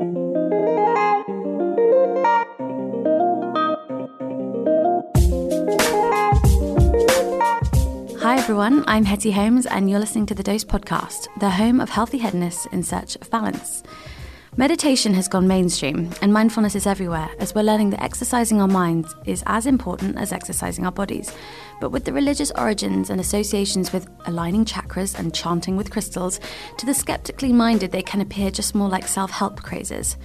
Hi everyone, I'm Hetty Holmes, and you're listening to the Dose Podcast, the home of healthy headness in search of balance. Meditation has gone mainstream, and mindfulness is everywhere as we're learning that exercising our minds is as important as exercising our bodies. But with the religious origins and associations with aligning chakras and chanting with crystals, to the skeptically minded, they can appear just more like self help crazes.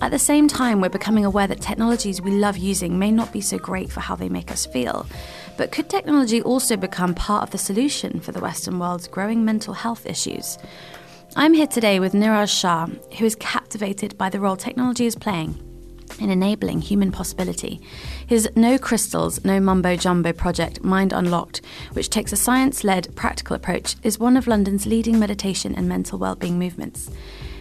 At the same time, we're becoming aware that technologies we love using may not be so great for how they make us feel. But could technology also become part of the solution for the Western world's growing mental health issues? I'm here today with Niraj Shah, who is captivated by the role technology is playing in enabling human possibility. His No Crystals, No Mumbo Jumbo project, Mind Unlocked, which takes a science led, practical approach, is one of London's leading meditation and mental well-being movements.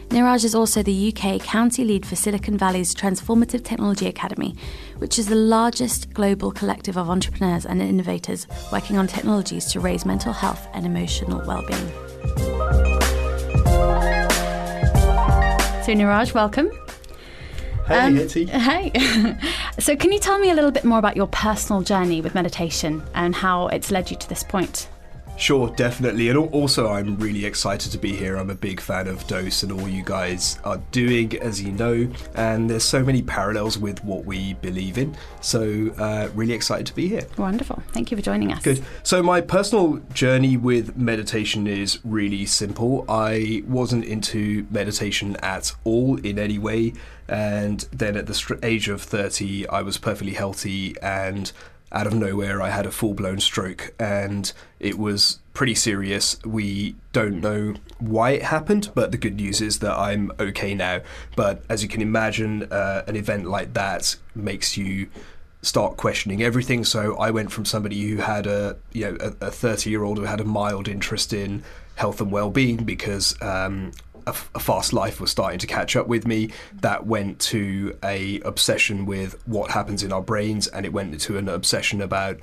Niraj is also the UK county lead for Silicon Valley's Transformative Technology Academy, which is the largest global collective of entrepreneurs and innovators working on technologies to raise mental health and emotional well-being. So Niraj, welcome. Hey, Um. Hey. so can you tell me a little bit more about your personal journey with meditation and how it's led you to this point? Sure, definitely. And also, I'm really excited to be here. I'm a big fan of Dose and all you guys are doing, as you know. And there's so many parallels with what we believe in. So, uh, really excited to be here. Wonderful. Thank you for joining us. Good. So, my personal journey with meditation is really simple. I wasn't into meditation at all in any way. And then at the age of 30, I was perfectly healthy. And out of nowhere, I had a full blown stroke. And it was pretty serious. We don't know why it happened, but the good news is that I'm okay now. But as you can imagine, uh, an event like that makes you start questioning everything. So I went from somebody who had a you know a thirty year old who had a mild interest in health and well being because um, a, a fast life was starting to catch up with me. That went to a obsession with what happens in our brains, and it went to an obsession about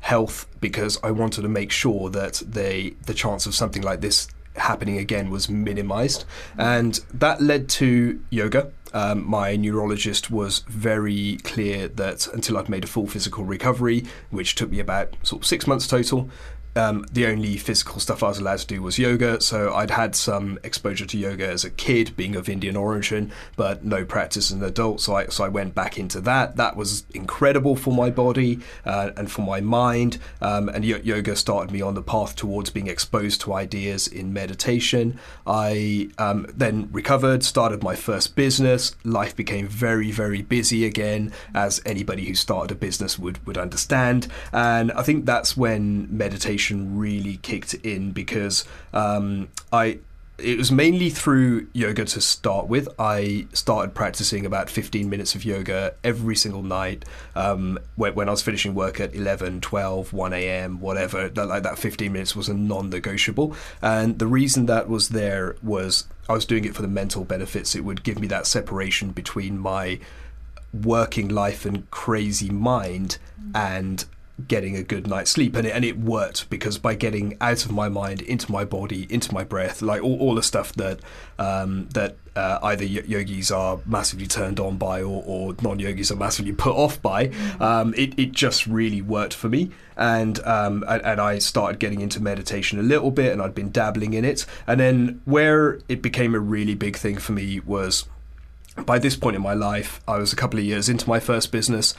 health because I wanted to make sure that they the chance of something like this happening again was minimized and that led to yoga um, my neurologist was very clear that until I'd made a full physical recovery, which took me about sort of six months total, um, the only physical stuff I was allowed to do was yoga. So I'd had some exposure to yoga as a kid, being of Indian origin, but no practice as an adult. So I so I went back into that. That was incredible for my body uh, and for my mind. Um, and yo- yoga started me on the path towards being exposed to ideas in meditation. I um, then recovered, started my first business. Life became very very busy again, as anybody who started a business would would understand. And I think that's when meditation really kicked in because um, I it was mainly through yoga to start with. I started practicing about 15 minutes of yoga every single night um, when, when I was finishing work at 11, 12, 1 a.m., whatever. That, like that 15 minutes was a non negotiable. And the reason that was there was I was doing it for the mental benefits. It would give me that separation between my working life and crazy mind and getting a good night's sleep and it, and it worked because by getting out of my mind into my body into my breath like all, all the stuff that um, that uh, either yogis are massively turned on by or, or non-yogis are massively put off by um, it, it just really worked for me and, um, and and I started getting into meditation a little bit and I'd been dabbling in it and then where it became a really big thing for me was by this point in my life, I was a couple of years into my first business.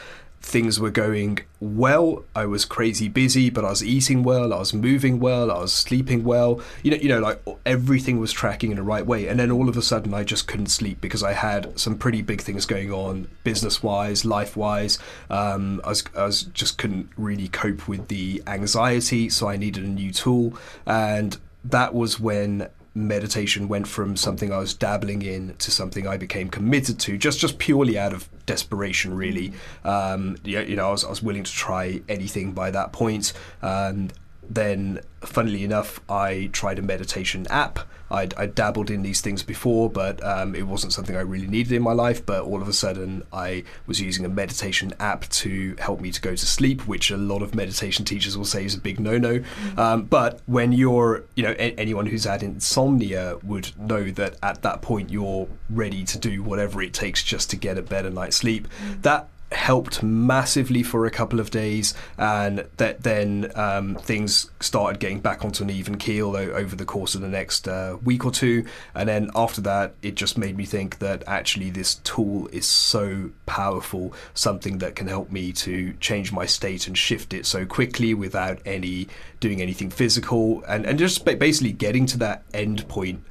Things were going well. I was crazy busy, but I was eating well. I was moving well. I was sleeping well. You know, you know, like everything was tracking in the right way. And then all of a sudden, I just couldn't sleep because I had some pretty big things going on, business-wise, life-wise. Um, I was, I was just couldn't really cope with the anxiety, so I needed a new tool. And that was when meditation went from something I was dabbling in to something I became committed to, just just purely out of desperation, really. Um, you, you know, I was, I was willing to try anything by that point. Um, then, funnily enough, I tried a meditation app. I'd, I'd dabbled in these things before, but um, it wasn't something I really needed in my life. But all of a sudden, I was using a meditation app to help me to go to sleep, which a lot of meditation teachers will say is a big no-no. Mm-hmm. Um, but when you're, you know, a- anyone who's had insomnia would know that at that point you're ready to do whatever it takes just to get a better night's sleep. Mm-hmm. That helped massively for a couple of days, and that then um, things started getting back onto an even keel over the course of the next uh, week or two. And then after that, it just made me think that actually this tool is so powerful, something that can help me to change my state and shift it so quickly without any doing anything physical, and and just basically getting to that end point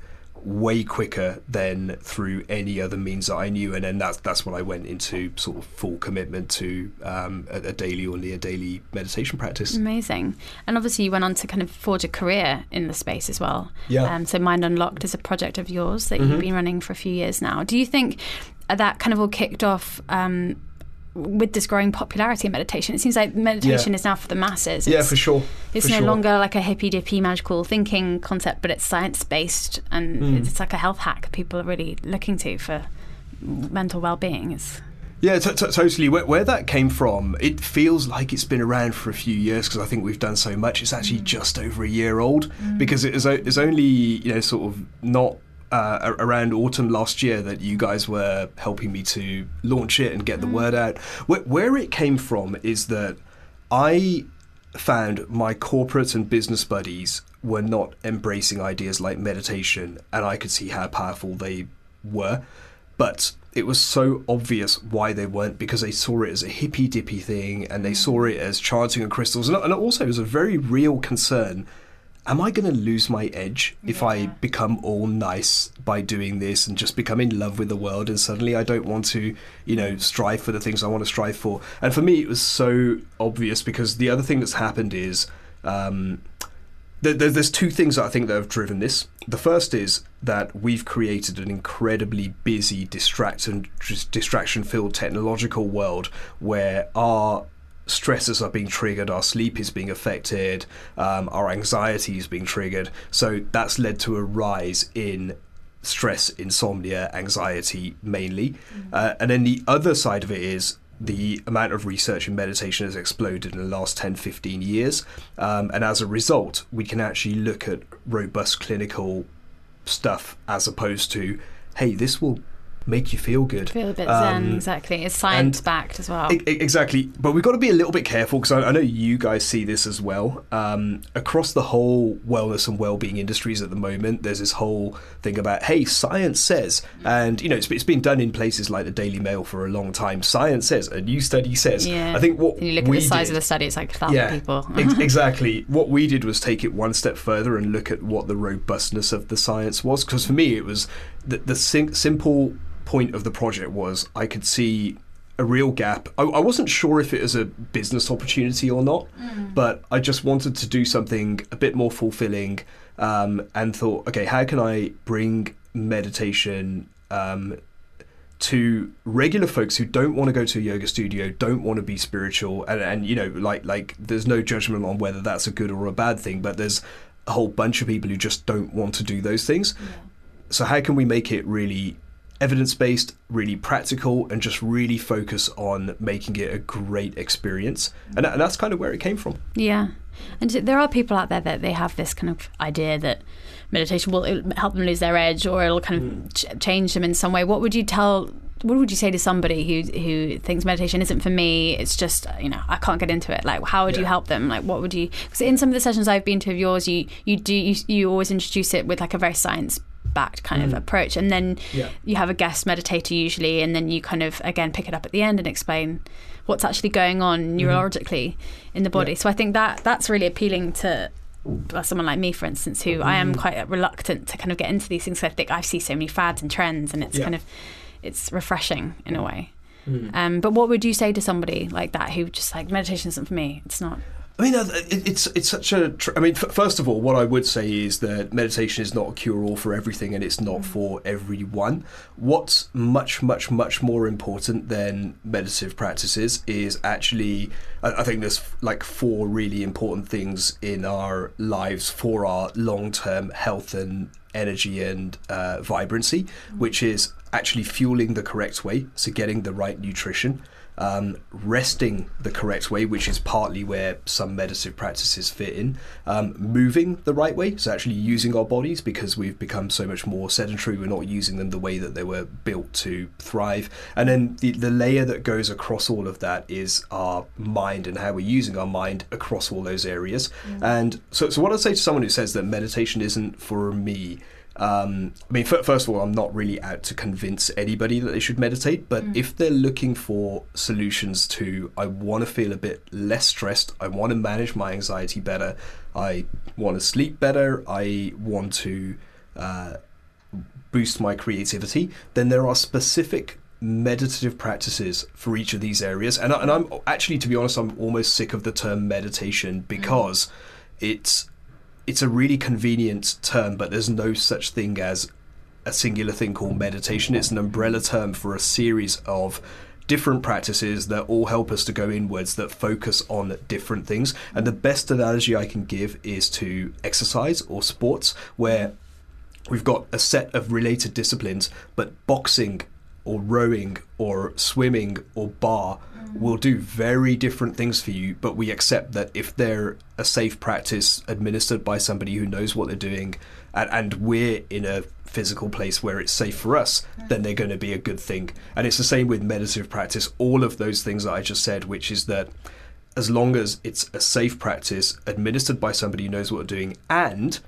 way quicker than through any other means that I knew, and then that's that's when I went into sort of full commitment to um, a, a, daily or near daily meditation practice. Amazing, and obviously you went on to kind of forge a career in the space as well. Yeah. Um, so Mind Unlocked is a project of yours that mm-hmm. you've been running for a few years now. Do you think that kind of all kicked off? Um, with this growing popularity in meditation, it seems like meditation yeah. is now for the masses. It's, yeah, for sure. It's for no sure. longer like a hippy dippy magical thinking concept, but it's science based and mm. it's like a health hack people are really looking to for mental well being. Yeah, t- t- totally. Where, where, that came from, it feels like it's been around for a few years because I think we've done so much. It's actually mm. just over a year old mm. because it is, it's only you know sort of not uh, around autumn last year that you guys were helping me to launch it and get the mm. word out. Where, where it came from is that I found my corporate and business buddies were not embracing ideas like meditation, and I could see how powerful they were. But it was so obvious why they weren't because they saw it as a hippy dippy thing and they saw it as chanting of crystals. And, and also, it was a very real concern am I going to lose my edge if yeah. I become all nice by doing this and just become in love with the world and suddenly I don't want to, you know, strive for the things I want to strive for? And for me, it was so obvious because the other thing that's happened is um, th- there's two things that I think that have driven this. The first is that we've created an incredibly busy, distraction distraction-filled technological world where our stresses are being triggered, our sleep is being affected, um, our anxiety is being triggered. So that's led to a rise in stress, insomnia, anxiety mainly. Mm-hmm. Uh, and then the other side of it is the amount of research in meditation has exploded in the last 10, 15 years. Um, and as a result, we can actually look at robust clinical stuff as opposed to, hey, this will make you feel good. Feel a bit um, zen, exactly. It's science backed as well. exactly. But we've got to be a little bit careful because I, I, know you guys see this as well. Um, across the whole wellness and well-being industries at the moment, there's this whole thing about, hey, science says, and you know, it's, it's been done in places like the Daily Mail for a long time. Science says, a new study says. Yeah. I think what and you look at the size did, of the study, it's like a thousand yeah, people. ex- exactly. What we did was take it one step further and look at what the robustness of the science was. Because for me, it was the, the sim- simple point of the project was I could see a real gap. I, I, wasn't sure if it was a business opportunity or not, mm. but I just wanted to do something a bit more fulfilling um, and thought, okay, how can I bring meditation um, to regular folks who don't want to go to a yoga studio, don't want to be spiritual, and, and you know, like like there's no judgment on whether that's a good or a bad thing, but there's a whole bunch of people who just don't want to do those things. Yeah. So how can we make it really evidence based, really practical, and just really focus on making it a great experience. And, and that's kind of where it came from. Yeah. And there are people out there that they have this kind of idea that meditation will help them lose their edge or it'll kind of mm. ch- change them in some way. What would you tell? What would you say to somebody who who thinks meditation isn't for me? It's just you know I can't get into it. Like how would yeah. you help them? Like what would you? Because in some of the sessions I've been to of yours, you you do you, you always introduce it with like a very science backed kind mm. of approach. And then yeah. you have a guest meditator usually, and then you kind of again pick it up at the end and explain what's actually going on mm-hmm. neurologically mm. in the body. Yeah. So I think that that's really appealing to someone like me, for instance, who mm. I am mm-hmm. quite reluctant to kind of get into these things. I think I see so many fads and trends, and it's yeah. kind of it's refreshing in a way. Mm. Um, but what would you say to somebody like that who just like meditation isn't for me? It's not. I mean, it's it's such a. Tr- I mean, f- first of all, what I would say is that meditation is not a cure-all for everything, and it's not mm. for everyone. What's much, much, much more important than meditative practices is actually, I, I think there's like four really important things in our lives for our long-term health and energy and uh, vibrancy, mm. which is actually fueling the correct way, so getting the right nutrition um, resting the correct way, which is partly where some meditative practices fit in, um, moving the right way, so actually using our bodies because we've become so much more sedentary, we're not using them the way that they were built to thrive. And then the, the layer that goes across all of that is our mind and how we're using our mind across all those areas. Mm. And so, so, what I'd say to someone who says that meditation isn't for me um, I mean, f- first of all, I'm not really out to convince anybody that they should meditate, but mm. if they're looking for solutions to, I want to feel a bit less stressed, I want to manage my anxiety better, I want to sleep better, I want to uh, boost my creativity, then there are specific meditative practices for each of these areas. And, I, and I'm actually, to be honest, I'm almost sick of the term meditation mm. because mm. it's it's a really convenient term, but there's no such thing as a singular thing called meditation. It's an umbrella term for a series of different practices that all help us to go inwards that focus on different things. And the best analogy I can give is to exercise or sports, where we've got a set of related disciplines, but boxing or rowing or swimming or barre will do very different things for you, but we accept that if they're a safe practice administered by somebody who knows what they're doing, and, and we're in a physical place where it's safe for us, then they're going to be a good thing. And it's the same with meditative practice, all of those things that I just said, which is that as long as it's a safe practice administered by somebody who knows what they're doing and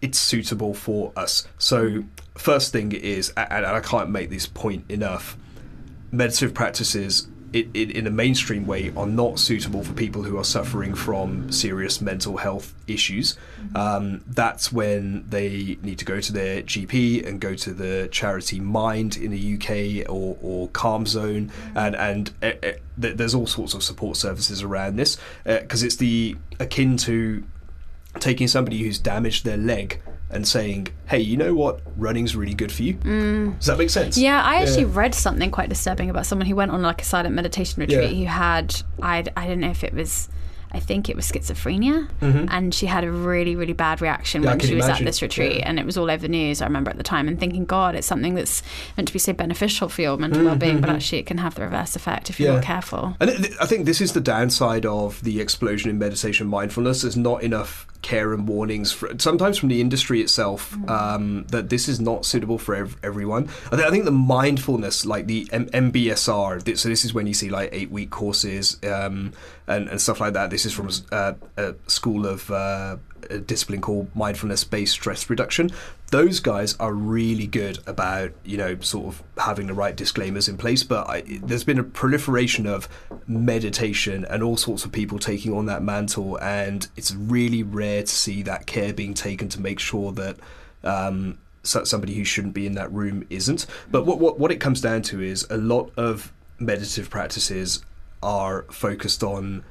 it's suitable for us. So, first thing is, and I can't make this point enough, meditative practices it, it, in a mainstream way are not suitable for people who are suffering from serious mental health issues. Mm-hmm. Um, that's when they need to go to their GP and go to the charity Mind in the UK or, or Calm Zone, mm-hmm. and and uh, uh, there's all sorts of support services around this because uh, it's the akin to taking somebody who's damaged their leg and saying, "Hey, you know what? Running's really good for you." Mm. Does that make sense? Yeah, I actually yeah. read something quite disturbing about someone who went on like a silent meditation retreat yeah. who had I I don't know if it was I think it was schizophrenia, mm-hmm. and she had a really, really bad reaction yeah, when she was imagine. at this retreat, yeah. and it was all over the news. I remember at the time and thinking, God, it's something that's meant to be so beneficial for your mental mm-hmm. well-being, but mm-hmm. actually it can have the reverse effect if you're yeah. not careful. And I think this is the downside of the explosion in meditation mindfulness. There's not enough care and warnings for, sometimes from the industry itself mm. um, that this is not suitable for ev- everyone. I, th- I, think the mindfulness, like the M- MBSR, th- so this is when you see like eight week courses um, and, and stuff like that. This is from a, a school of uh, a discipline called mindfulness based stress reduction. Those guys are really good about, you know, sort of having the right disclaimers in place. But I, there's been a proliferation of meditation and all sorts of people taking on that mantle. And it's really rare to see that care being taken to make sure that um, somebody who shouldn't be in that room isn't. But what, what, what it comes down to is a lot of meditative practices are focused on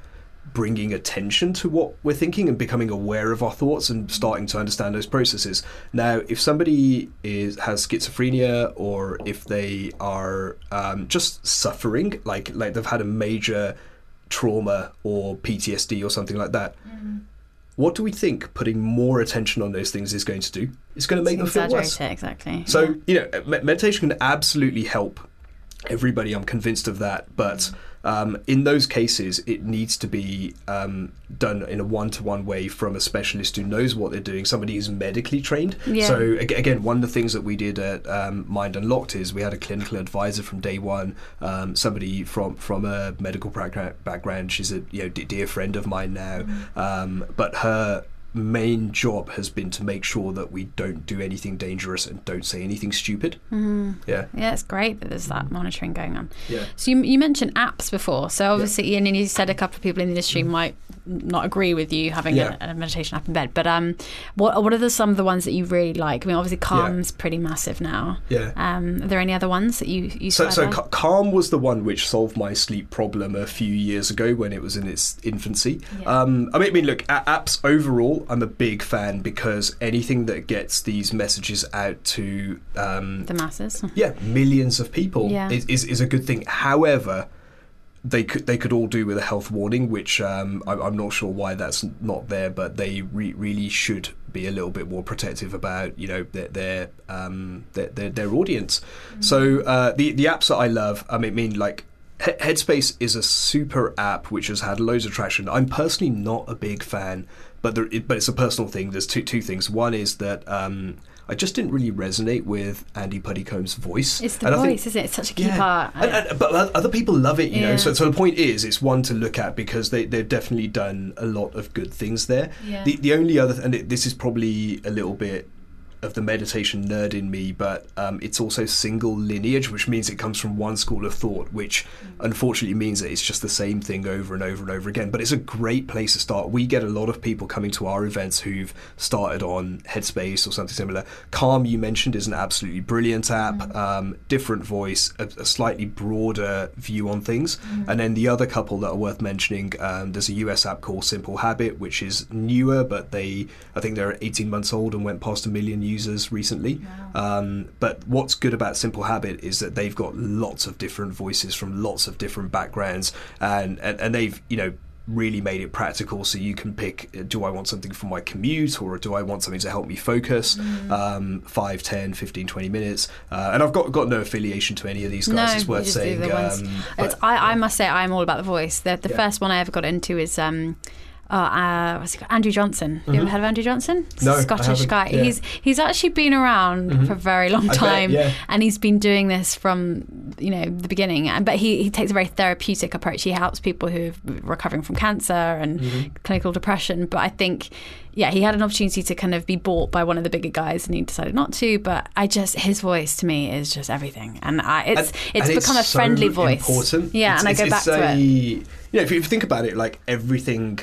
bringing attention to what we're thinking and becoming aware of our thoughts and starting to understand those processes. Now, if somebody is has schizophrenia or if they are um, just suffering, like like they've had a major trauma or PTSD or something like that. Mm-hmm. What do we think putting more attention on those things is going to do? It's going to make them feel worse. Exactly. So, yeah. you know, meditation can absolutely help everybody. I'm convinced of that. But mm-hmm um, in those cases, it needs to be um, done in a one-to-one way from a specialist who knows what they're doing, somebody who's medically trained. Yeah. So again, one of the things that we did at um, Mind Unlocked is we had a clinical advisor from day one, um, somebody from from a medical background. She's a you know dear friend of mine now, mm-hmm. Um, but her main job has been to make sure that we don't do anything dangerous and don't say anything stupid. Mm. Yeah. Yeah, it's great that there's that monitoring going on. Yeah. So you, you mentioned apps before. So obviously, and you said a couple of people in the industry might not agree with you having Yeah. a, a meditation app in bed. But um, what what are the, some of the ones that you really like? I mean, obviously, Calm's pretty massive now. Yeah. Um, are there any other ones that you you So, so by? Calm was the one which solved my sleep problem a few years ago when it was in its infancy. Yeah. Um, I mean, I mean, look, apps overall, I'm a big fan because anything that gets these messages out to um, the masses. yeah millions of people Yeah. is, is is a good thing. However. They could they could all do with a health warning, which um, I'm, I'm not sure why that's not there, but they re- really should be a little bit more protective about you know their their um, their, their, their audience. So uh, the the apps that I love, I mean, mean like He- Headspace is a super app which has had loads of traction. I'm personally not a big fan, but there, it, but it's a personal thing. There's two two things. One is that um, I just didn't really resonate with Andy Puddicombe's voice. It's the And voice, think- isn't it? It's such a key part. and, and, but other people love it, you know. So, so the point is, it's one to look at because they they've definitely done a lot of good things there. Yeah. The the only other, and it, this is probably a little bit of the meditation nerd in me, but um, it's also single lineage, which means it comes from one school of thought, which Mm. unfortunately means that it's just the same thing over and over and over again. But it's a great place to start. We get a lot of people coming to our events who've started on Headspace or something similar. Calm, you mentioned, is an absolutely brilliant app, Mm. um, different voice, a, a slightly broader view on things. Mm. And then the other couple that are worth mentioning, um, there's a US app called Simple Habit, which is newer, but they, I think they're 18 months old and went past a million users recently. Um, but what's good about Simple Habit is that they've got lots of different voices from lots of different backgrounds, and, and, and they've, you know, really made it practical so you can pick uh, do i want something for my commute or do i want something to help me focus um, 5 10 15 20 minutes uh, and i've got got no affiliation to any of these guys no, it's worth saying the ones. um, It's, but- I, I must say, I'm all about the voice. The, the Yeah. first one I ever got into is um, uh, uh, what's he called? Andrew Johnson. You ever heard of Andrew Johnson? Mm-hmm. No, Scottish guy. Yeah. Mm-hmm. He's he's actually been around for a very long bet, time, yeah. and he's been doing this from you know the beginning. And but he he takes a very therapeutic approach. He helps people who are recovering from cancer and Mm-hmm. clinical depression. But I think. Yeah, he had an opportunity to kind of be bought by one of the bigger guys, and he decided not to. But I just his voice to me is just everything, and I, it's And- it's and become a so friendly voice. Important. Yeah, It's- and I go back it's to it. You know, if you think about it, like everything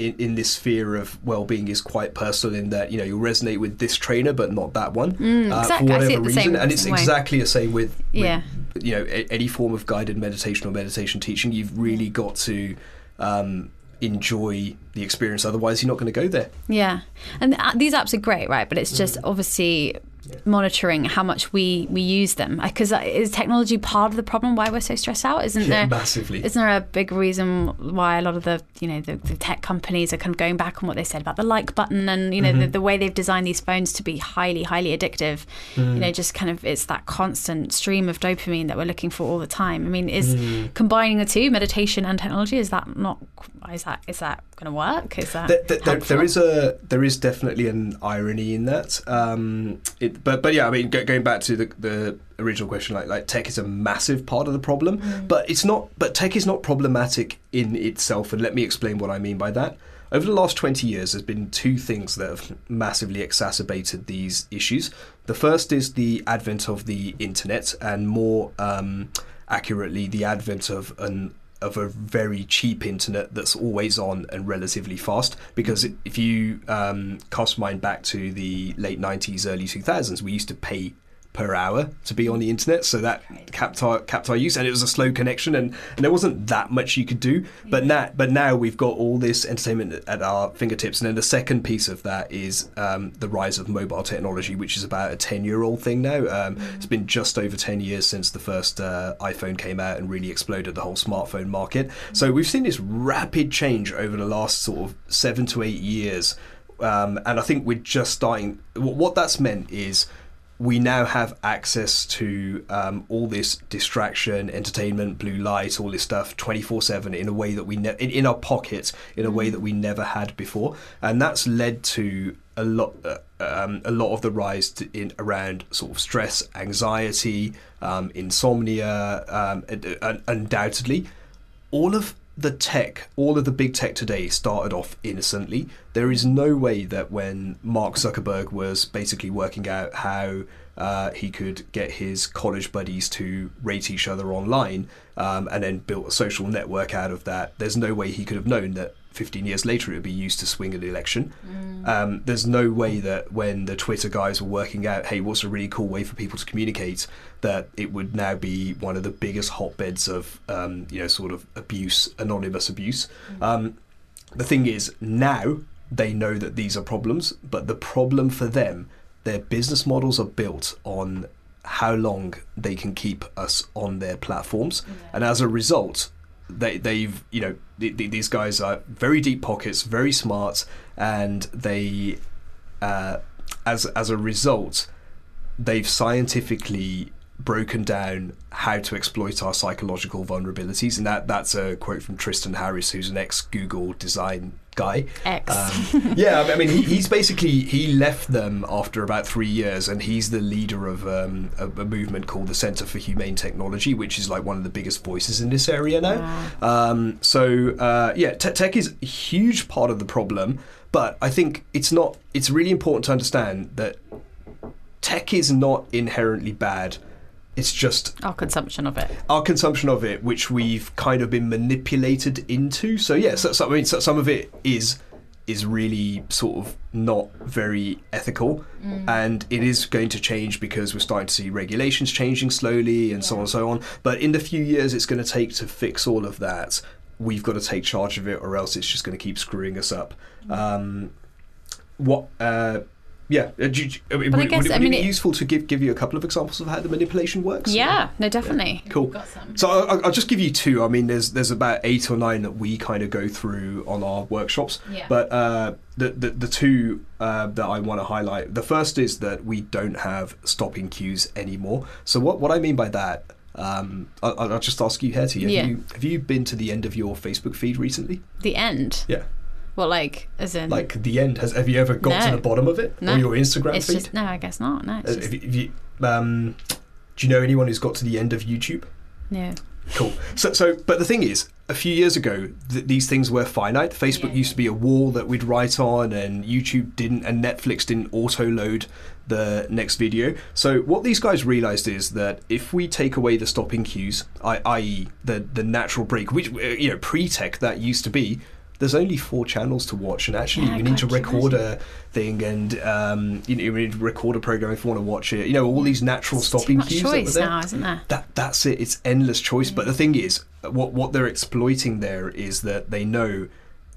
in, in this sphere of well-being is quite personal in that you know you'll resonate with this trainer but not that one Mm, uh, exactly. for whatever reason same- and it's same way. exactly the same with, with Yeah. you know a, any form of guided meditation or meditation teaching you've really got to um, enjoy the experience otherwise you're not going to go there Yeah, and uh, these apps are great, right? But it's just obviously monitoring how much we we use them because is technology part of the problem why we're so stressed out isn't Yeah, there massively. isn't there a big reason why a lot of the you know the, the tech companies are kind of going back on what they said about the like button and you know Mm-hmm. the, the way they've designed these phones to be highly highly addictive Mm. you know just kind of it's that constant stream of dopamine that we're looking for all the time i mean is Mm. combining the two meditation and technology is that not is that is that going to work is that there, there, there, there is a there is definitely an irony in that. Um, it, but but yeah, I mean, go, going back to the, the original question, like like tech is a massive part of the problem, Mm. but it's not. But tech is not problematic in itself, and let me explain what I mean by that. Over the last 20 years, there's been two things that have massively exacerbated these issues. The first is the advent of the internet, and more um, accurately, the advent of an of a very cheap internet that's always on and relatively fast. Because if you um, cast mind back to the late 90s, early 2000s, we used to pay per hour to be on the internet, so that capped our, capped our use, and it was a slow connection, and, and there wasn't that much you could do. But now, but now we've got all this entertainment at our fingertips, and then the second piece of that is um, the rise of mobile technology, which is about a ten-year-old thing now. Um, It's been just over ten years since the first uh, iPhone came out and really exploded the whole smartphone market. So we've seen this rapid change over the last sort of seven to eight years, um, and I think we're just starting. What that's meant is we now have access to um, all this distraction, entertainment, blue light, all this stuff, twenty four seven in a way that we ne- in, in our pockets in a way that we never had before, and that's led to a lot. Uh, um, a lot of the rise to, in around sort of stress, anxiety, um, insomnia, um, and undoubtedly, all of the tech, all of the big tech today started off innocently. There is no way that when Mark Zuckerberg was basically working out how uh, he could get his college buddies to rate each other online um, and then built a social network out of that, there's no way he could have known that 15 years later it would be used to swing an election. Mm. Um, there's no way that when the Twitter guys were working out, hey, what's a really cool way for people to communicate, that it would now be one of the biggest hotbeds of, um, you know, sort of abuse, anonymous abuse. Mm. Um, the thing is, now they know that these are problems, but the problem for them, their business models are built on how long they can keep us on their platforms. Yeah. And as a result, they they've you know th- th- these guys are very deep pockets, very smart, and they uh, as as a result, they've scientifically broken down how to exploit our psychological vulnerabilities, and that that's a quote from Tristan Harris, who's an ex Google design guy. X. Um, yeah, I mean, he, he's basically he left them after about three years, and he's the leader of um, a, a, movement called the Center for Humane Technology, which is like one of the biggest voices in this area now. Wow. Um, so uh, yeah, te- tech is a huge part of the problem, but I think it's not. It's really important to understand that tech is not inherently bad it's just our consumption of it. Our consumption of it, which we've kind of been manipulated into. So yeah, so, so I mean, so, some of it is is really sort of not very ethical, mm. and it is going to change because we're starting to see regulations changing slowly and yeah. so on and so on. But in the few years it's going to take to fix all of that, we've got to take charge of it, or else it's just going to keep screwing us up. Mm. Um, what? Uh, yeah, uh, you, I mean, would, I guess, would, it, would I mean, it be useful to give give you a couple of examples of how the manipulation works? Yeah, or? no, definitely. Yeah. Cool. So I'll, I'll, just give you two. I mean, there's there's about eight or nine that we kind of go through on our workshops. Yeah. But uh, the, the the two uh, that I want to highlight. The first is that we don't have stopping cues anymore. So what what I mean by that. Um, I'll, I'll, just ask you, Hetty, have, yeah. you, have you been to the end of your Facebook feed recently? The end? Yeah. Well, like as in like the end. Has have you ever got no. to the bottom of it no. or your Instagram it's feed? Just, no, I guess not. No. Uh, just... you, um, do you know anyone who's got to the end of YouTube? No. Cool. So, so, but the thing is, a few years ago, th- these things were finite. Facebook yeah. used to be a wall that we'd write on, and YouTube didn't, and Netflix didn't auto load the next video. So, what these guys realized is that if we take away the stopping cues, i.e., the the natural break, which you know pre-tech that used to be, there's only four channels to watch, and actually yeah, you need to record a thing, and um, you, know, you need to record a program if you want to watch it. You know, all these natural it's stopping cues. choice that now, isn't there? That that's it. It's endless choice. Yeah. But the thing is, what what they're exploiting there is that they know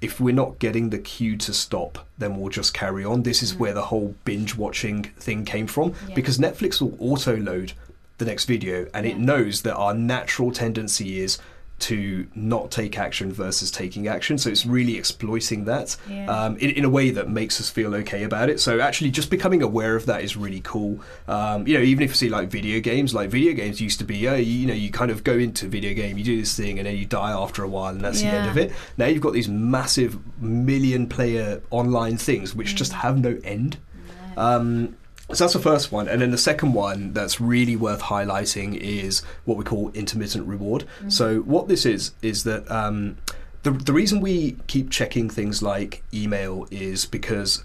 if we're not getting the cue to stop, then we'll just carry on. This is mm. where the whole binge watching thing came from yeah. because Netflix will auto load the next video and yeah. it knows that our natural tendency is to not take action versus taking action. So it's really exploiting that yeah. um, in, in, a way that makes us feel okay about it. So actually, just becoming aware of that is really cool. Um, you know, even if you see like video games, like video games used to be, uh, you, you, know, you kind of go into video game, you do this thing, and then you die after a while, and that's yeah. the end of it. Now you've got these massive million player online things which mm. just have no end. Um, so that's the first one. And then the second one that's really worth highlighting is what we call intermittent reward. Mm-hmm. So, what this is, is that um, the, the reason we keep checking things like email is because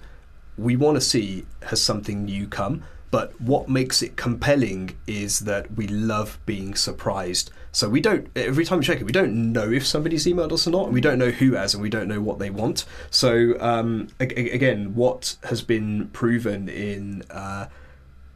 we want to see has something new come. But what makes it compelling is that we love being surprised. So we don't every time we check it, we don't know if somebody's emailed us or not. We don't know who has, and we don't know what they want. So um, again, what has been proven in uh,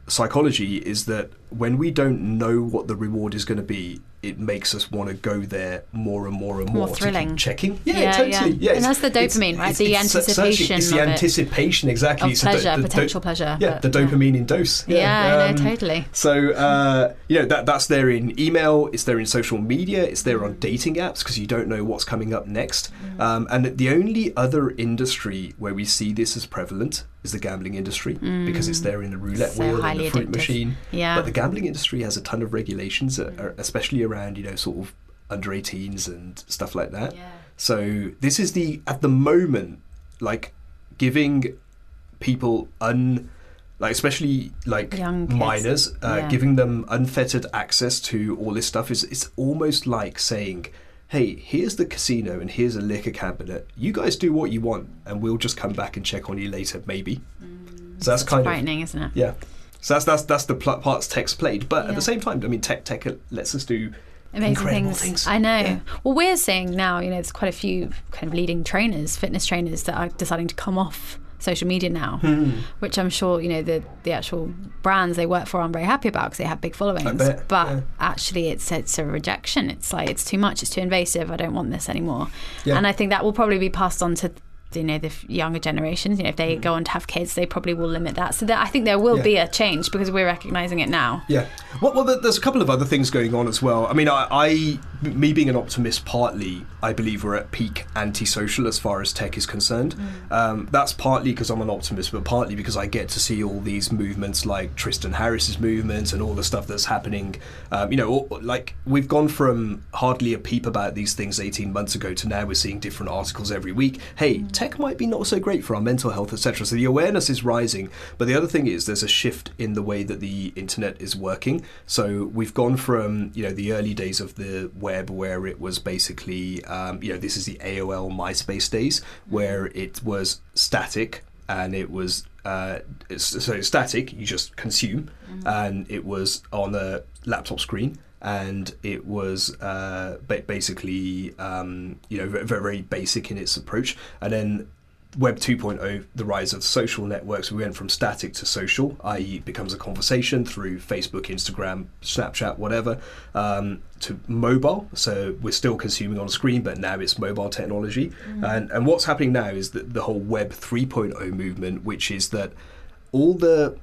psychology is that when we don't know what the reward is going to be, it makes us want to go there more and more and more. More thrilling. checking. Yeah, yeah totally. Yeah. yeah. And that's the dopamine, it's, right? It's, the it's anticipation. It's the anticipation, exactly. Of pleasure, the, potential do- pleasure. Yeah, the dopamine in dose. Yeah, yeah um, no, totally. So, uh, you know, that that's there in email, it's there in social media, it's there on dating apps because you don't know what's coming up next. Mm. Um, and the only other industry where we see this as prevalent is the gambling industry mm. because it's there in the roulette so wheel and the fruit addictive. machine. Yeah. But the gambling industry has a ton of regulations, uh, especially around you know sort of under 18s and stuff like that. Yeah. So this is the at the moment like giving people un like especially like minors uh, yeah. giving them unfettered access to all this stuff is it's almost like saying hey, here's the casino and here's a liquor cabinet. You guys do what you want, and we'll just come back and check on you later, maybe. so that's kind of frightening, isn't it? yeah. So that's that's that's the pl- parts tech's played, but at the same time, I mean, tech tech lets us do amazing incredible things. things. I know. Yeah. Well, we're seeing now, you know, there's quite a few kind of leading trainers, fitness trainers that are deciding to come off social media now, Hmm. which I'm sure, you know, the the actual brands they work for aren't very happy about because they have big followings. bet, but yeah. actually, it's it's a rejection. It's like it's too much. It's too invasive. I don't want this anymore. Yeah. And I think that will probably be passed on to. You know the younger generations. You know, if they mm. go on to have kids, they probably will limit that. So that, I think there will. Yeah. be a change because we're recognizing it now. Yeah. Well, well, there's a couple of other things going on as well. I mean, I, I, me being an optimist, partly, I believe we're at peak antisocial as far as tech is concerned. Um, that's partly because I'm an optimist, but partly because I get to see all these movements like Tristan Harris's movement and all the stuff that's happening. Um, you know, like we've gone from hardly a peep about these things 18 months ago to now we're seeing different articles every week. Hey, tech might be not so great for our mental health, etc. So the awareness is rising. But the other thing is there's a shift in the way that the internet is working. So we've gone from you know the early days of the web where it was basically um, you know this is the AOL MySpace days where it was static and it was uh, so static you just consume. And it was on a laptop screen and it was uh, basically um, you know very, very basic in its approach. And then Web 2.0, the rise of social networks, we went from static to social, i.e., it becomes a conversation through Facebook, Instagram, Snapchat, whatever, um, to mobile. So we're still consuming on screen, but now it's mobile technology. And, and what's happening now is that the whole Web 3.0 movement, which is that all the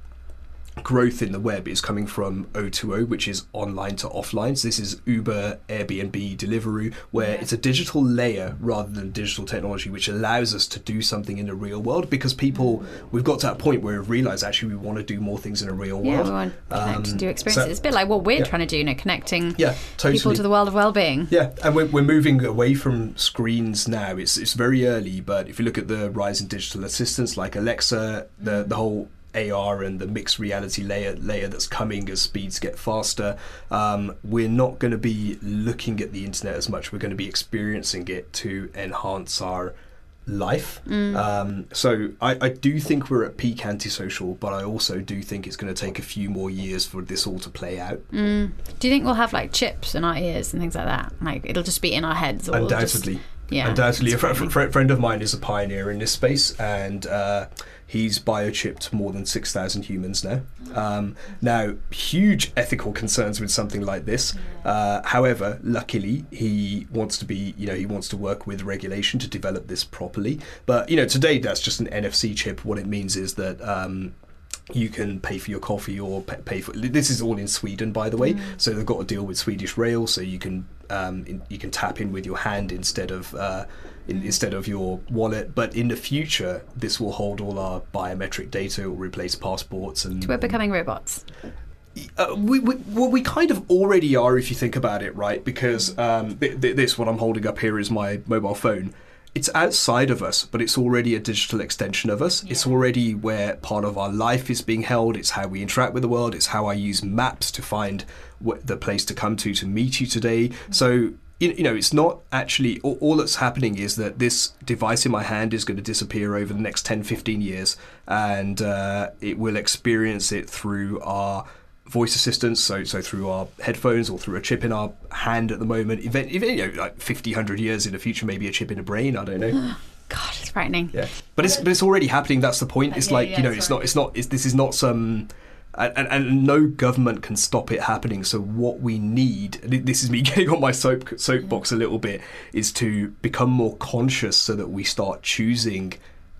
growth in the web is coming from O2O, which is online to offline. So this is Uber, Airbnb, Deliveroo, where it's a digital layer rather than digital technology, which allows us to do something in the real world. Because people, we've got to that point where we've realized actually we want to do more things in a real Yeah, world. we want to connect Um, and do experiences. so- it's a bit like what we're yeah. trying to do, you know, connecting Yeah, totally. people to the world of well-being. Yeah, and we're, we're moving away from screens now. It's it's very early, but if you look at the rise in digital assistants like Alexa, the the whole AR and the mixed reality layer layer that's coming as speeds get faster, um, we're not going to be looking at the internet as much. We're going to be experiencing it to enhance our life. Um, so I, I do think we're at peak antisocial, but I also do think it's going to take a few more years for this all to play out. Do you think we'll have like chips in our ears and things like that? Like it'll just be in our heads. Or we'll just- Undoubtedly. yeah, Undoubtedly. A fr- fr- friend of mine is a pioneer in this space and uh, he's biochipped more than 6,000 humans now. Um, now, huge ethical concerns with something like this. Uh, however, luckily, he wants to be, you know, he wants to work with regulation to develop this properly. But, you know, today that's just an NFC chip. What it means is that. Um, you can pay for your coffee or pay for. This is all in Sweden, by the way. So they've got a deal with Swedish Rail, so you can um, in, you can tap in with your hand instead of uh, in, instead of your wallet. But in the future, this will hold all our biometric data. It will replace passports and We're becoming robots. uh, we, we, well, we kind of already are if you think about it, right? Because um, th- th- this, what I'm holding up here, is my mobile phone. It's outside of us, but it's already a digital extension of us. It's already where part of our life is being held. It's how we interact with the world. It's how I use maps to find wh- the place to come to to meet you today. So you know, it's not actually all, all that's happening is that this device in my hand is going to disappear over the next 10, 15 years, and uh, it will experience it through our voice assistants, so so through our headphones or through a chip in our hand at the moment. Event, even, you know, like 50, 100 years in the future, maybe a chip in a brain. I don't know. God, it's frightening. Yeah, but it's but it's already happening. That's the point. It's Yeah, like yeah, you know, it's it's not it's not it's, this is not some. And, and, no government can stop it happening. So what we need, and this is me getting on my soap soapbox a little bit, is to become more conscious so that we start choosing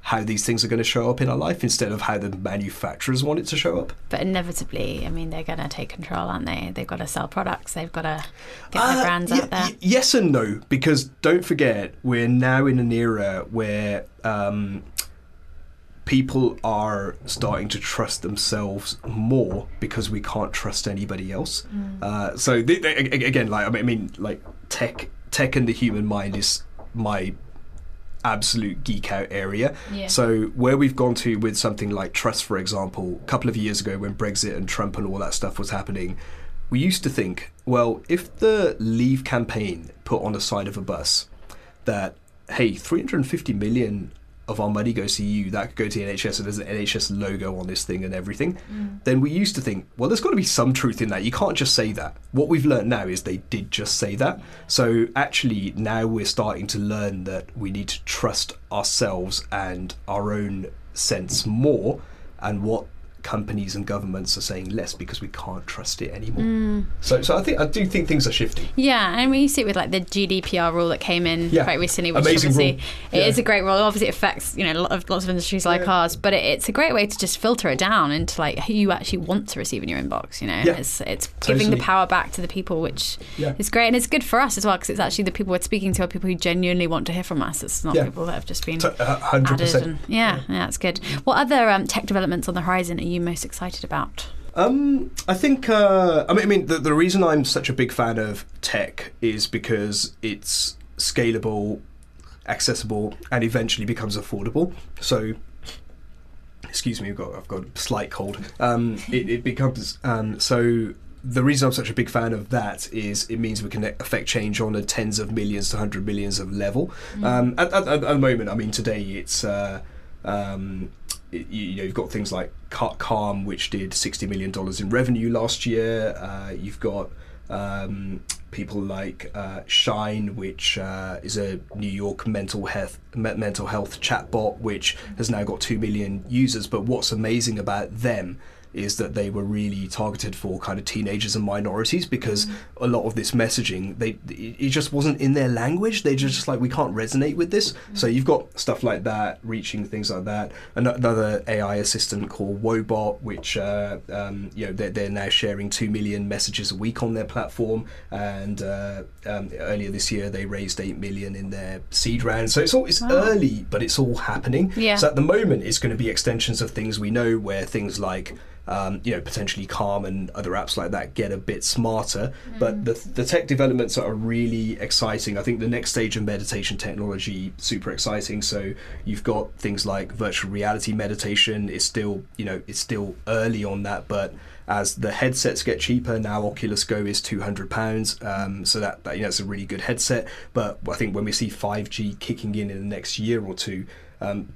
how these things are going to show up in our life instead of how the manufacturers want it to show up. But inevitably, I mean, they're going to take control, aren't they? They've got to sell products. They've got to get Uh, their brands y- out there. y- yes and no, because don't forget, we're now in an era where um, people are starting to trust themselves more because we can't trust anybody else. Mm. Uh, so th- th- a- again, like I mean- I mean, like tech, tech and the human mind is my absolute geek out area. Yeah. So where we've gone to with something like trust, for example, a couple of years ago when Brexit and Trump and all that stuff was happening, we used to think, well, if the Leave campaign put on the side of a bus that, hey, 350 million of our money goes to you, that could go to the NHS, and there's an NHS logo on this thing and everything, mm. then we used to think, well, there's got to be some truth in that. You can't just say that. What we've learned now is they did just say that. So actually, now we're starting to learn that we need to trust ourselves and our own sense more and what companies and governments are saying less because we can't trust it anymore. Mm. So, so I think I do think things are shifting. Yeah, and we see it with like the GDPR rule that came in yeah. quite recently, which Amazing obviously rule. it yeah. is a great rule. Obviously, it affects you know a lot of, lots of industries like yeah. ours, but it, it's a great way to just filter it down into like who you actually want to receive in your inbox. You know, it's it's totally. giving the power back to the people, which is great, and it's good for us as well because it's actually the people we're speaking to are people who genuinely want to hear from us. It's not people that have just been hundred percent. Yeah, yeah, that's good. What other um, tech developments on the horizon are you most excited about? about? Um, I think. Uh, I mean, I mean, the, the reason I'm such a big fan of tech is because it's scalable, accessible, and eventually becomes affordable. So, excuse me, I've got I've got a slight cold. Um, it, it, becomes um, so. The reason I'm such a big fan of that is it means we can affect change on a tens of millions to hundred millions of level. Mm. Um, at, at, at, the moment, I mean, today it's uh, you know, you've got things like Calm, which did sixty million dollars in revenue last year. Uh, you've got um, people like uh, Shine, which uh, is a New York mental health mental health chatbot, which has now got two million users. But what's amazing about them is that they were really targeted for kind of teenagers and minorities because mm. a lot of this messaging they it just wasn't in their language they just like we can't resonate with this mm. so you've got stuff like that reaching things like that another AI assistant called Woebot which uh, um, you know they're, they're, now sharing 2 million messages a week on their platform and uh, um, earlier this year they raised 8 million in their seed round so it's all it's wow. early but it's all happening yeah. so at the moment it's going to be extensions of things we know where things like um, you know, potentially Calm and other apps like that get a bit smarter. Mm. But the, the tech developments are really exciting. I think the next stage of meditation technology super exciting. So you've got things like virtual reality meditation. It's still, you know, it's still early on that, but as the headsets get cheaper now oculus go is 200 pounds um, so that, that you know it's a really good headset but i think when we see 5g kicking in in the next year or two um,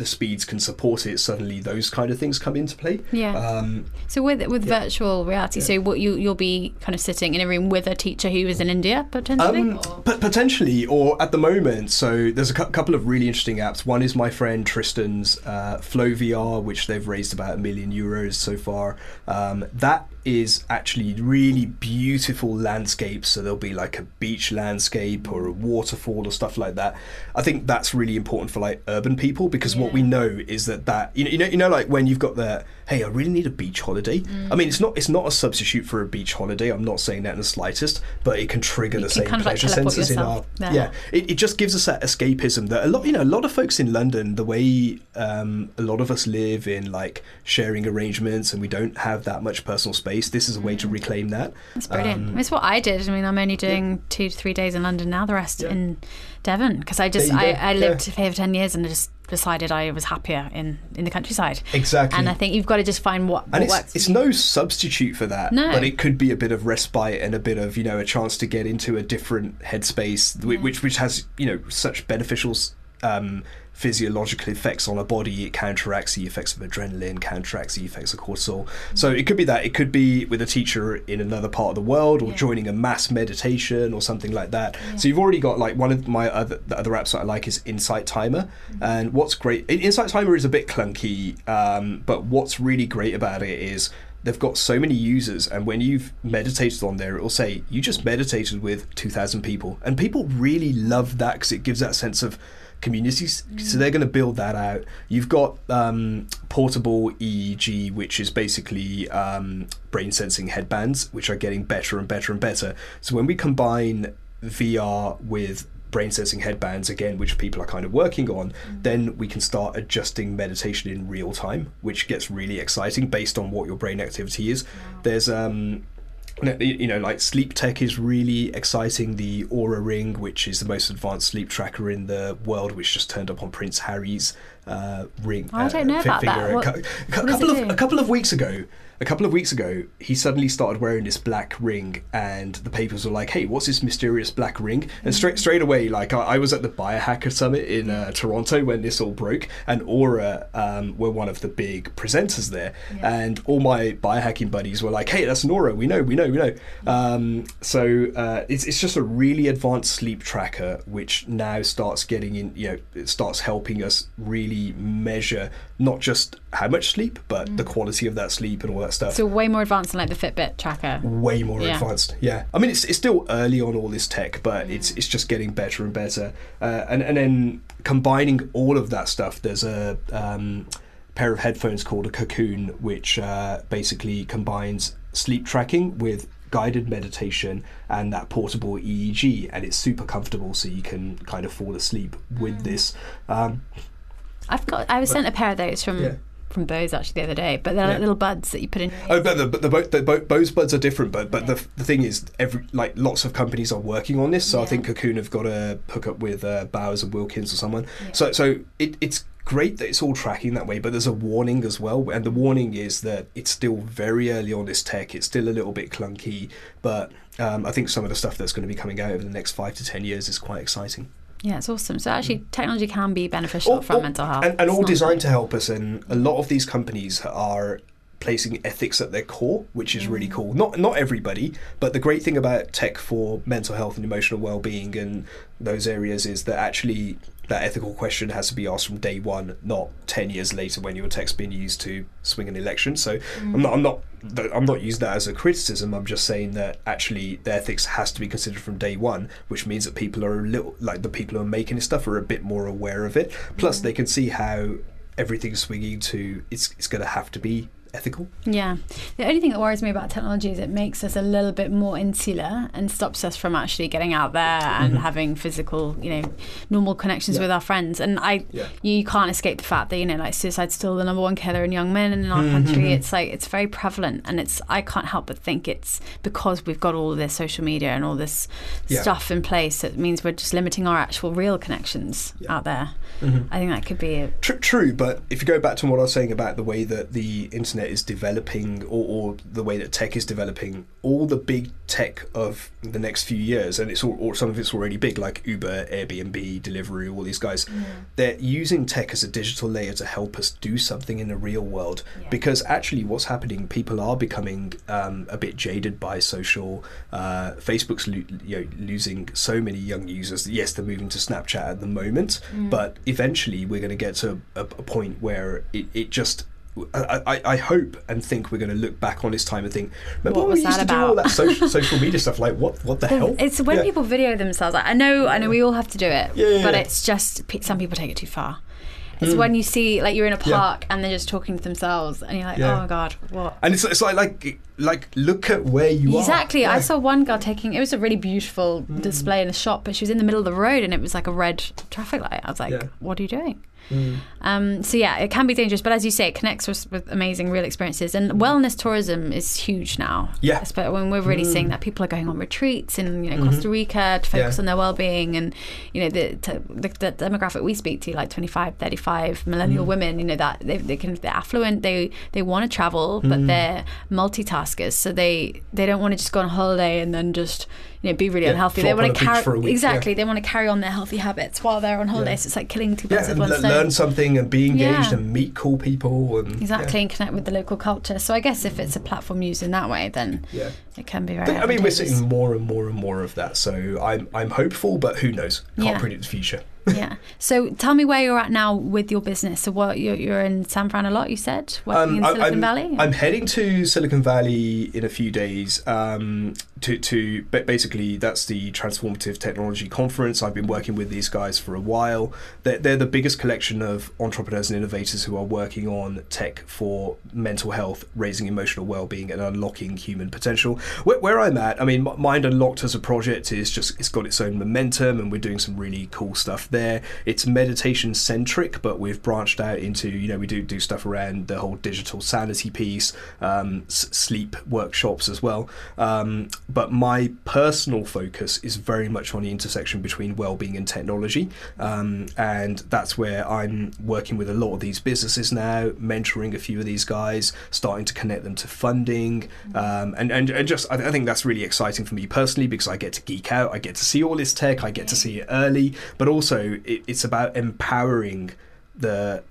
the speeds can support it, suddenly those kind of things come into play. Yeah. Um, so with with yeah. virtual reality, yeah. so what you you'll be kind of sitting in a room with a teacher who is in India potentially. Um, p- potentially, or at the moment. So there's a cu- couple of really interesting apps. One is my friend Tristan's uh, Flow VR, which they've raised about a million euros so far. Um, that is actually really beautiful landscapes. So there'll be like a beach landscape or a waterfall or stuff like that. I think that's really important for like urban people because yeah. what we know is that that you know you know you know like when you've got the hey I really need a beach holiday. Mm. I mean it's not it's not a substitute for a beach holiday. I'm not saying that in the slightest, but it can trigger you the can same pleasure like senses in our there. yeah. It, it just gives us that escapism that a lot you know a lot of folks in London the way um, a lot of us live in like sharing arrangements and we don't have that much personal space space. This is a way to mm. reclaim that. That's brilliant. Um, it's what I did. I mean, I'm only doing yeah. two to three days in London now. The rest yeah. in Devon because I just I, I, lived yeah. here for ten years and I just decided I was happier in in the countryside. Exactly. And I think you've got to just find what, and what it's, works. It's no substitute for that. No. But it could be a bit of respite and a bit of you know a chance to get into a different headspace, which which has you know such beneficial um, physiological effects on a body. It counteracts the effects of adrenaline, counteracts the effects of cortisol. Mm-hmm. So it could be that. It could be with a teacher in another part of the world, or yeah. joining a mass meditation, or something like that. Yeah. So you've already got like one of my other the other apps that I like is Insight Timer. Mm-hmm. And what's great, Insight Timer is a bit clunky, um, but what's really great about it is they've got so many users and when you've meditated on there it will say you just meditated with 2000 people and people really love that because it gives that sense of communities. Mm. So they're going to build that out. You've got um, portable EEG, which is basically um, brain sensing headbands, which are getting better and better and better. So when we combine VR with brain sensing headbands again which people are kind of working on mm. then we can start adjusting meditation in real time which gets really exciting based on what your brain activity is wow. there's um you know, like sleep tech is really exciting. The Oura Ring, which is the most advanced sleep tracker in the world, which just turned up on Prince Harry's uh, ring. Oh, I don't know uh, about that. What- a, cou- couple of do? a couple of weeks ago. A couple of weeks ago, he suddenly started wearing this black ring, and the papers were like, "Hey, what's this mysterious black ring?" And straight straight away, like I, I was at the Biohacker Summit in uh, Toronto when this all broke, and Oura um, were one of the big presenters there, and all my biohacking buddies were like, "Hey, that's Nora. We know, we know, we know." Um, so uh, it's it's just a really advanced sleep tracker, which now starts getting in. You know, it starts helping us really measure not just how much sleep, but the quality of that sleep and all that stuff So way more advanced than like the Fitbit tracker. way more Yeah. advanced. Yeah, I mean it's, it's still early on all this tech, but it's it's just getting better and better. Uh, and and then combining all of that stuff, there's a um, pair of headphones called a Kokoon, which uh, basically combines sleep tracking with guided meditation and that portable EEG, and it's super comfortable, so you can kind of fall asleep with this. Um, I've got. I was sent a pair of those from Yeah. from Bose actually the other day, but they're like little buds that you put in. Oh, but the but the, bo- the Bose buds are different. But but the, the thing is, every like lots of companies are working on this. So I think Kokoon have got to hook up with uh, Bowers and Wilkins or someone. So so it, it's great that it's all tracking that way. But there's a warning as well, and the warning is that it's still very early on this tech. It's still a little bit clunky, but um, I think some of the stuff that's going to be coming out over the next five to ten years is quite exciting. Yeah, it's awesome. So actually, technology can be beneficial for mental health, And, and all designed to help us. And a lot of these companies are placing ethics at their core, which is Mm. really cool. Not not everybody, but the great thing about tech for mental health and emotional well-being and those areas is that actually that ethical question has to be asked from day one, not ten years later when your tech's been used to swing an election. So Mm. I'm not I'm not I'm not using that as a criticism. I'm just saying that actually the ethics has to be considered from day one, which means that people are a little like the people who are making this stuff are a bit more aware of it. Plus, they can see how everything's swinging to it's it's going to have to be ethical. Yeah. The only thing that worries me about technology is it makes us a little bit more insular and stops us from actually getting out there and having physical, you know, normal connections Mm-hmm. Yeah. with our friends. And I, Yeah. you can't escape the fact that you know, like suicide's still the number one killer in young men in Mm-hmm. our country. It's like it's very prevalent, and it's I can't help but think it's because we've got all of this social media and all this Yeah. stuff in place. that means we're just limiting our actual real connections out there. Mm-hmm. I think that could be a Tr- true, but if you go back to what I was saying about the way that the internet is developing, or, or the way that tech is developing, all the big tech of the next few years, and it's all, or some of it's already big, like Uber, Airbnb, Deliveroo, all these guys, they're using tech as a digital layer to help us do something in the real world. Because actually, what's happening, people are becoming um, a bit jaded by social. Uh, Facebook's lo- you know, losing so many young users. Yes, they're moving to Snapchat at the moment, but eventually we're going to get to a, a point where it, it just. I, I, I hope and think we're going to look back on this time and think, remember What when we used that to do all that social, social media stuff? Like, what what the hell? It's when Yeah. people video themselves. Like, I know, I know, we all have to do it, Yeah, yeah, but yeah. it's just some people take it too far. It's mm. when you see like you're in a Yeah. park and they're just talking to themselves, and you're like, Yeah. oh my god, what? And it's, it's like like like look at where you are. Exactly. I saw one girl taking. It was a really beautiful mm. display in a shop, but she was in the middle of the road and it was like a red traffic light. I was like, Yeah. "What are you doing?" Mm. Um, so yeah, it can be dangerous, but as you say, it connects us with amazing real experiences. And wellness tourism is huge now. Mm. Yeah. Espe- when we're really seeing that people are going on retreats in you know Costa Rica to focus Mm-hmm. Yeah. on their well-being, and you know the, to, the the demographic we speak to, like 25, 35 millennial Mm. women, you know that they, they can they're affluent, they they want to travel, Mm. but they're multitaskers, so they they don't want to just go on holiday and then just you know be really Yeah, unhealthy. They want to carry for a week, exactly. yeah. They want to carry on their healthy habits while they're on holiday. Yeah. So it's like killing two Yeah, birds with and one stone. learn something and be engaged and meet cool people and Exactly, and connect with the local culture. So I guess if it's a platform used in that way, then Yeah. it can be very. I mean, we're seeing more and more and more of that, so I'm I'm hopeful, but who knows? Can't predict the future. Yeah. So tell me where you're at now with your business. So what you're, you're in San Fran a lot. You said working in Um, I- Silicon I'm, Valley. I'm heading to Silicon Valley in a few days. Um, to to basically that's the Transformative Technology Conference. I've been working with these guys for a while. They're, they're the biggest collection of entrepreneurs and innovators who are working on tech for mental health, raising emotional well-being, and unlocking human potential. Where, where I'm at, I mean, Mind Unlocked as a project is just it's got its own momentum, and we're doing some really cool stuff there. It's meditation centric, but we've branched out into you know we do do stuff around the whole digital sanity piece, um, s- sleep workshops as well. Um, but my personal focus is very much on the intersection between well-being and technology, um, and that's where I'm working with a lot of these businesses now, mentoring a few of these guys, starting to connect them to funding, um, and, and and just I, I think that's really exciting for me personally because I get to geek out, I get to see all this tech, I get to see it early, but also it, it's about empowering the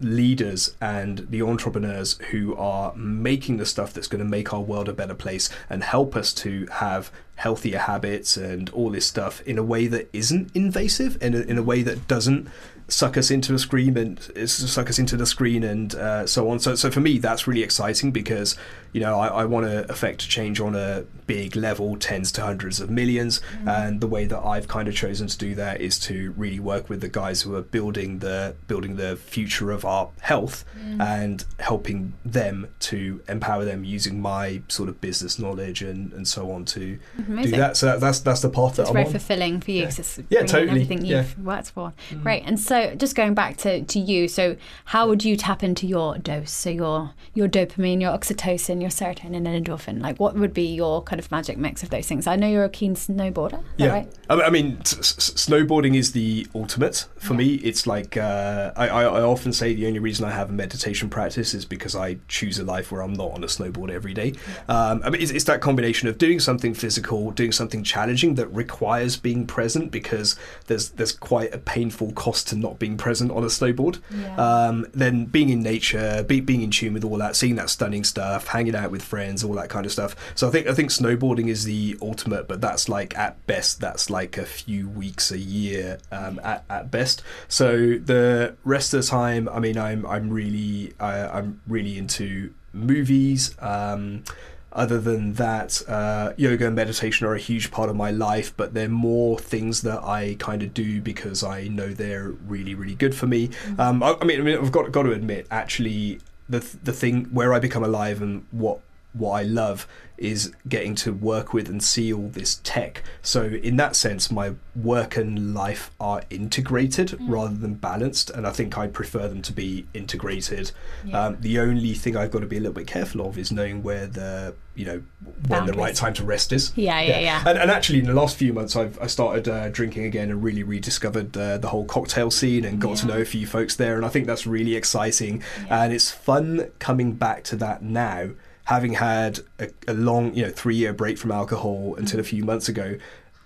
leaders and the entrepreneurs who are making the stuff that's going to make our world a better place and help us to have healthier habits and all this stuff in a way that isn't invasive in a, in a way that doesn't suck us into a screen and suck us into the screen and uh, so on. So, so for me, that's really exciting because you know I, I want to affect change on a big level, tens to hundreds of 1000000s mm-hmm. and the way that I've kind of chosen to do that is to really work with the guys who are building the building the future of our health mm. and helping them to empower them using my sort of business knowledge and, and so on to Amazing. do that. So that, that's that's the path that it's I'm very on. fulfilling for you. Yeah, it's yeah totally. Everything you've yeah. worked for. Mm. Great. And so so just going back to, to you, so how would you tap into your dose? So your your dopamine, your oxytocin, your serotonin and endorphin. Like what would be your kind of magic mix of those things? I know you're a keen snowboarder. yeah. Right? I mean, snowboarding is the ultimate for yeah. me. It's like uh, I, I often say the only reason I have a meditation practice is because I choose a life where I'm not on a snowboard every day. Um, I mean, it's, it's that combination of doing something physical, doing something challenging that requires being present because there's there's quite a painful cost to not being present on a snowboard. Yeah. Um, then being in nature, be, being in tune with all that, seeing that stunning stuff, hanging out with friends, all that kind of stuff. So I think I think snowboarding is the ultimate, but that's like at best that's like a few weeks a year um, at, at best. So the rest of the time, I mean, I'm I'm really I, I'm really into movies. Um, other than that, uh, yoga and meditation are a huge part of my life, but they're more things that I kind of do because I know they're really, really good for me. Mm-hmm. Um, I, I, mean, I mean, I've got got to admit, actually, the the thing where I become alive and what what I love is getting to work with and see all this tech. So in that sense, my work and life are integrated mm. rather than balanced, and I think I prefer them to be integrated. Yeah. Um, the only thing I've got to be a little bit careful of is knowing where the you know when Boundaries. the right time to rest is. Yeah, yeah, yeah. yeah. And, and, actually, in the last few months, I've I started uh, drinking again and really rediscovered uh, the whole cocktail scene and got yeah. to know a few folks there, and I think that's really exciting. And it's fun coming back to that now having had a, a long, you know, three year break from alcohol until a few months ago,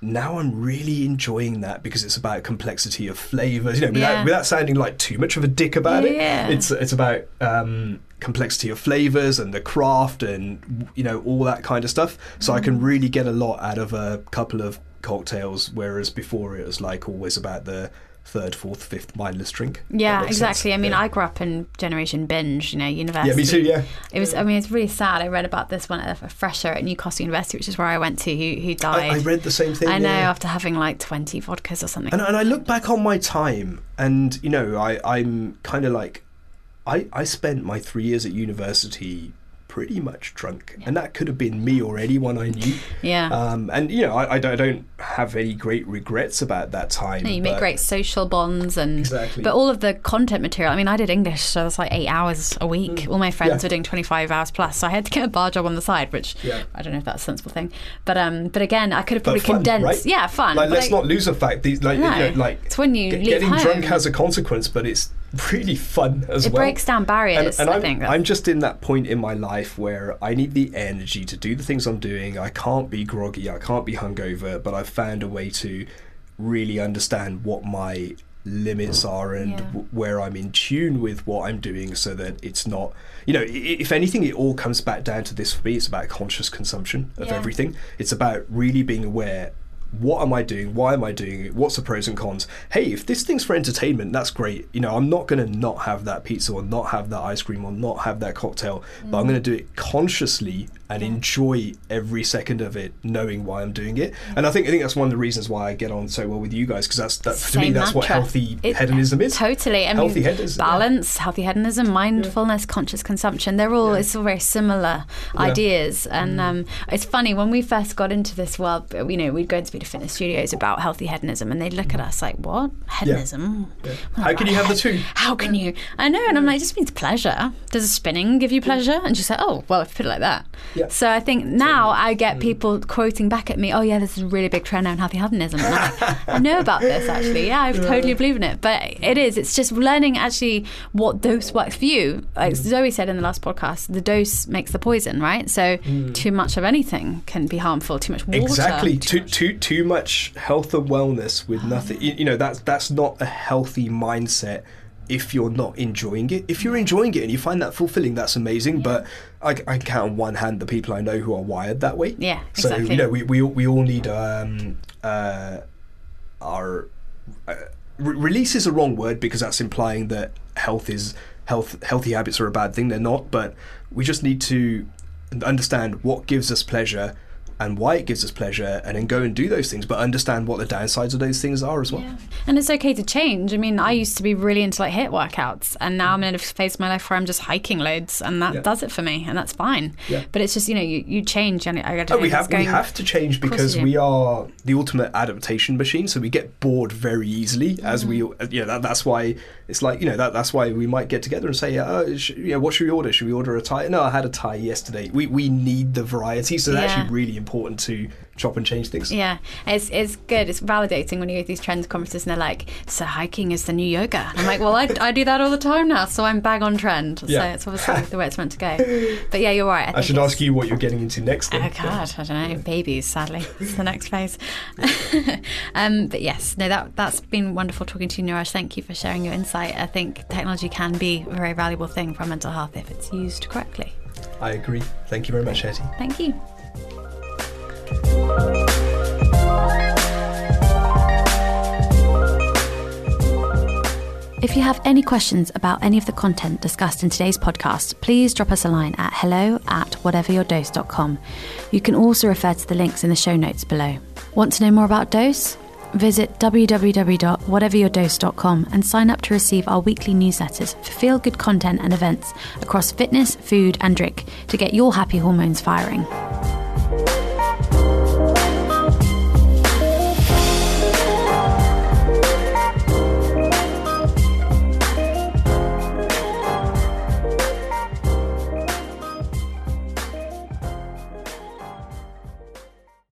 now I'm really enjoying that because it's about complexity of flavors. You know, without, yeah. without sounding like too much of a dick about yeah. it, it's it's about um, complexity of flavors and the craft and you know all that kind of stuff. So mm. I can mm. really get a lot out of a couple of cocktails, whereas before it was like always about the third, fourth, fifth mindless drink. Yeah, exactly. Sense. I mean, yeah. I grew up in Generation Binge, you know, university. Yeah, me too. Yeah. It was. I mean, it's really sad. I read about this one at a fresher at Newcastle University, which is where I went to, who who died. I, I read the same thing. I know yeah. after having like twenty vodkas or something. And, and I look back on my time, and you know, I I'm kind of like, I I spent my three years at university pretty much drunk, yeah. and that could have been me or anyone I knew. Yeah. Um, and you know, I, I, don't have any great regrets about that time. No, you make great social bonds, and exactly. But all of the content material. I mean, I did English, so it's like eight hours a week. Mm. All my friends yeah. were doing twenty five hours plus, so I had to get a bar job on the side, which yeah. I don't know if that's a sensible thing. But um, but again, I could have probably fun, condensed. Right? Yeah, fun. Like, let's not lose the fact these like no, you know, like it's when you getting home. drunk has a consequence, but it's really fun as it well. It breaks down barriers. And, and I I'm, think I'm just in that point in my life where I need the energy to do the things I'm doing. I can't be groggy. I can't be hungover. But I've found a way to really understand what my limits are and yeah. w- where I'm in tune with what I'm doing so that it's not you know if anything it all comes back down to this for me it's about conscious consumption of yeah. everything it's about really being aware what am I doing? Why am I doing it? What's the pros and cons? Hey, if this thing's for entertainment, that's great. You know, I'm not going to not have that pizza or not have that ice cream or not have that cocktail, mm. but I'm going to do it consciously and yeah. enjoy every second of it, knowing why I'm doing it. Yeah. And I think I think that's one of the reasons why I get on so well with you guys because that's that to me that's mantra. what healthy it, hedonism is. Totally, I healthy mean, hedonism, balance, yeah. healthy hedonism, mindfulness, conscious consumption. They're all it's all very similar ideas. And mm. um, it's funny when we first got into this world. You know, we'd go into to fitness studios about healthy hedonism, and they'd look at us like, "What hedonism? How can you have the two? How can you?" I know, and I'm like, "It just means pleasure. Does spinning give you pleasure?" And she's like, "Oh, well, if you put it like that." Yeah. So I think now I get mm. people quoting back at me, "Oh yeah, this is a really big trend now in healthy hedonism." Like, I know about this actually. Yeah, I totally believe in it. But it is. It's just learning actually what dose works for you. Like mm. Zoe said in the last podcast, the dose makes the poison, right? So mm. too much of anything can be harmful. Too much water. Exactly. too Too too too much health and wellness with oh, nothing. You, you know that's that's not a healthy mindset. If you're not enjoying it, if you're enjoying it and you find that fulfilling, that's amazing. But I, I can count on one hand the people I know who are wired that way. Yeah, So exactly. you know we we, all- we all need um, uh, our uh, re- release is a wrong word because that's implying that health is health healthy habits are a bad thing. They're not, but we just need to understand what gives us pleasure and why it gives us pleasure, and then go and do those things. But understand what the downsides of those things are as well. Yeah. And it's okay to change. I mean, I used to be really into like HIIT workouts, and now I'm in a phase of my life where I'm just hiking loads, and that Yeah. does it for me, and that's fine. Yeah. But it's just you know you, you change, and I don't Oh, we have we have to change because we are the ultimate adaptation machine. So we get bored very easily as we Mm. yeah that, that's why it's like you know that that's why we might get together and say oh sh- you know what should we order? Should we order a Thai? No, I had a Thai yesterday. We we need the variety, so it's Yeah. actually really important to chop and change things. Yeah, it's it's good. It's validating when you go to these trends conferences and they're like, "So hiking is the new yoga." I'm like, "Well, I, I do that all the time now, so I'm bang on trend." So Yeah. it's obviously the way it's meant to go. But yeah, you're right. I, I should ask you what you're getting into next. Then. Oh God, I don't know. Babies, sadly, it's the next phase. um, but yes, no, that that's been wonderful talking to you, Niraj. Thank you for sharing your insight. I think technology can be a very valuable thing for mental health if it's used correctly. I agree. Thank you very much, Hetty. Thank you. If you have any questions about any of the content discussed in today's podcast, please drop us a line at hello at whateveryourdose.com. You can also refer to the links in the show notes below. Want to know more about Dose? Visit www.whateveryourdose.com and sign up to receive our weekly newsletters for feel good content and events across fitness, food, and drink to get your happy hormones firing.